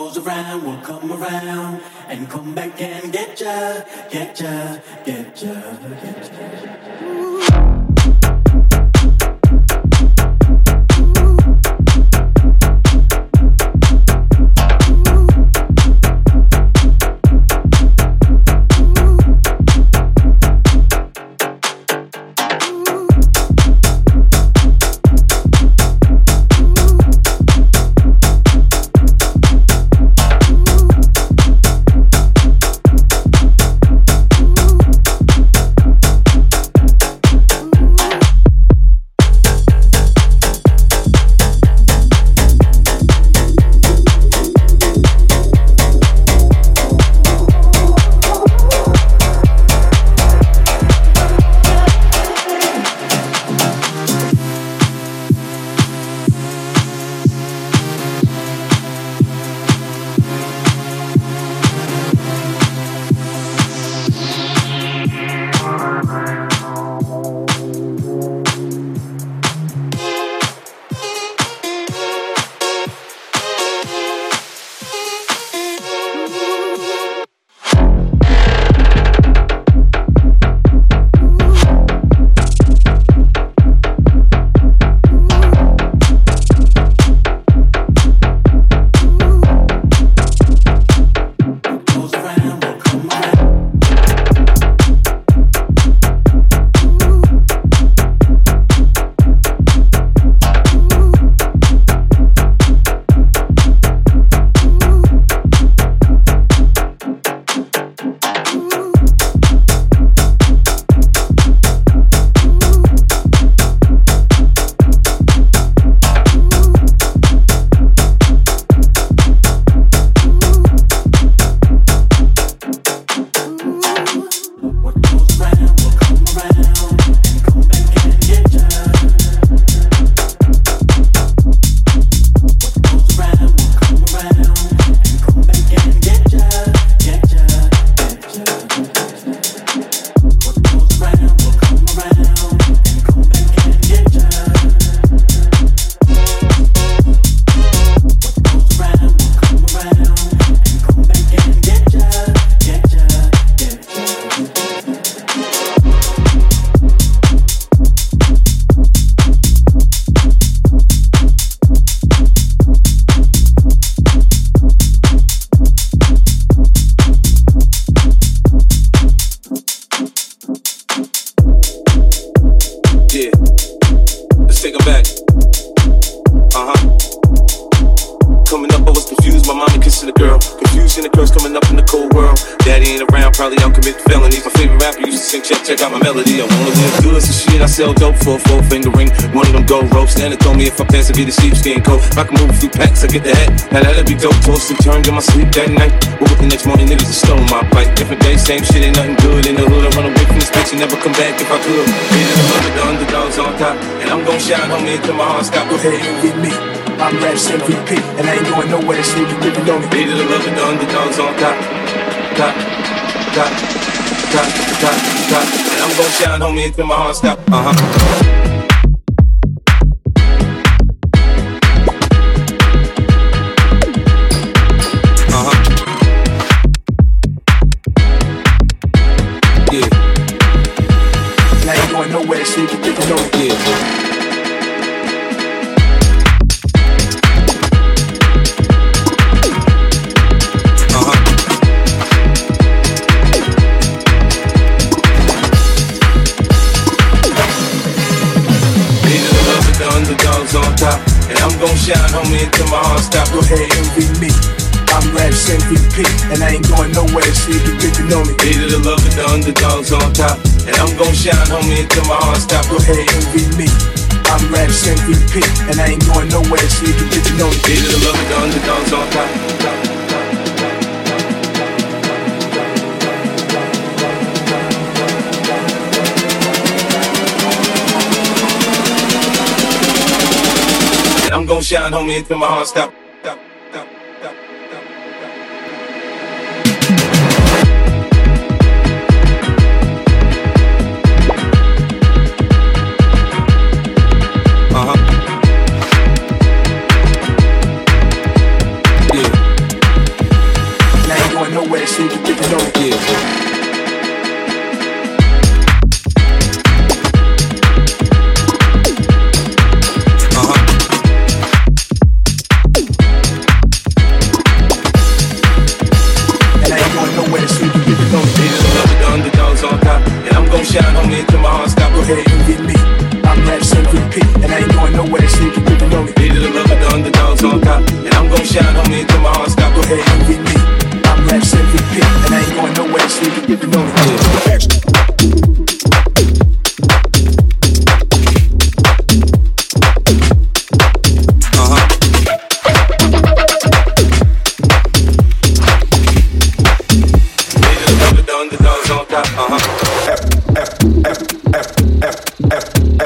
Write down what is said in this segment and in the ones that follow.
goes around will come around and come back and get ya, get ya, get ya, get ya. Get ya. take it back. Uh huh. Coming up, I was confused. My mommy kissing a girl be the club coming up in the cold world daddy ain't around probably i'm committed feelings my feeling rap you just sing check check out my melody i the live goods and shit i sell dope for four finger ring one of them go robs and they told me if i pass the shit sheepskin coat. I can move a few packs, I get the hat. Now that'll be dope. Toast and turned in my sleep that night. Woke up the next morning, niggas just stole my bike. Different day, same shit, ain't nothing good in the hood. I run away from this bitch and never come back if I could. Be the underdogs on top. And I'm gon' shine, homie, until my heart stop. Go ahead and get me. I'm Raps MVP, and I ain't going nowhere. This shit you really on me. Be the love of the underdogs on top. Top, top, top, top, top. And I'm gon' shine, homie, until my heart stop. Uh huh. Homie, until my heart stop. Go ahead, envy me. I'm Raps MVP, and I ain't going nowhere, so you can get to know me. Hated the love of the underdogs on top. And I'm gon' shine, homie, until my heart stop. Go ahead, envy me. I'm Raps MVP, and I ain't going nowhere, so you can get to know me. Hated the love of the underdogs on top. Gon' shine, homie, until my heart stop.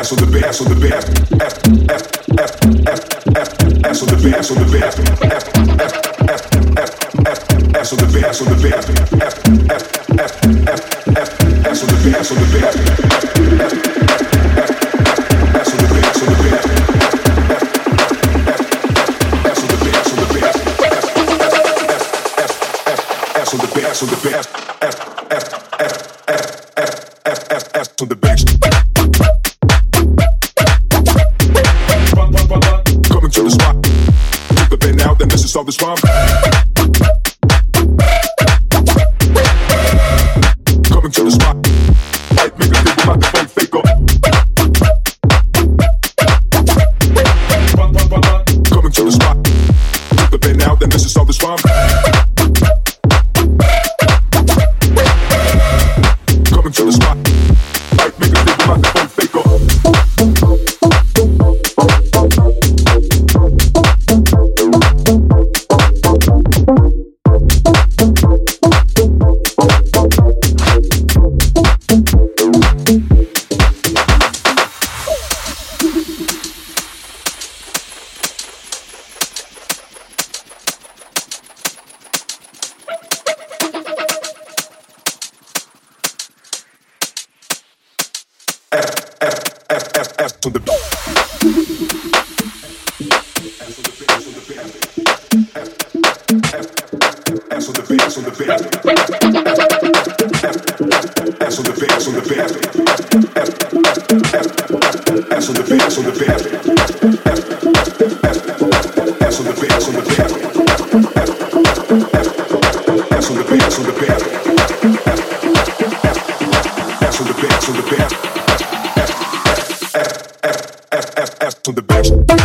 ass on the bass ass on the bass ass ass ass ass ass ass on the bass ass on the bass ass ass ass ass ass on the bass on the bass ass on the back.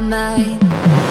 Yes.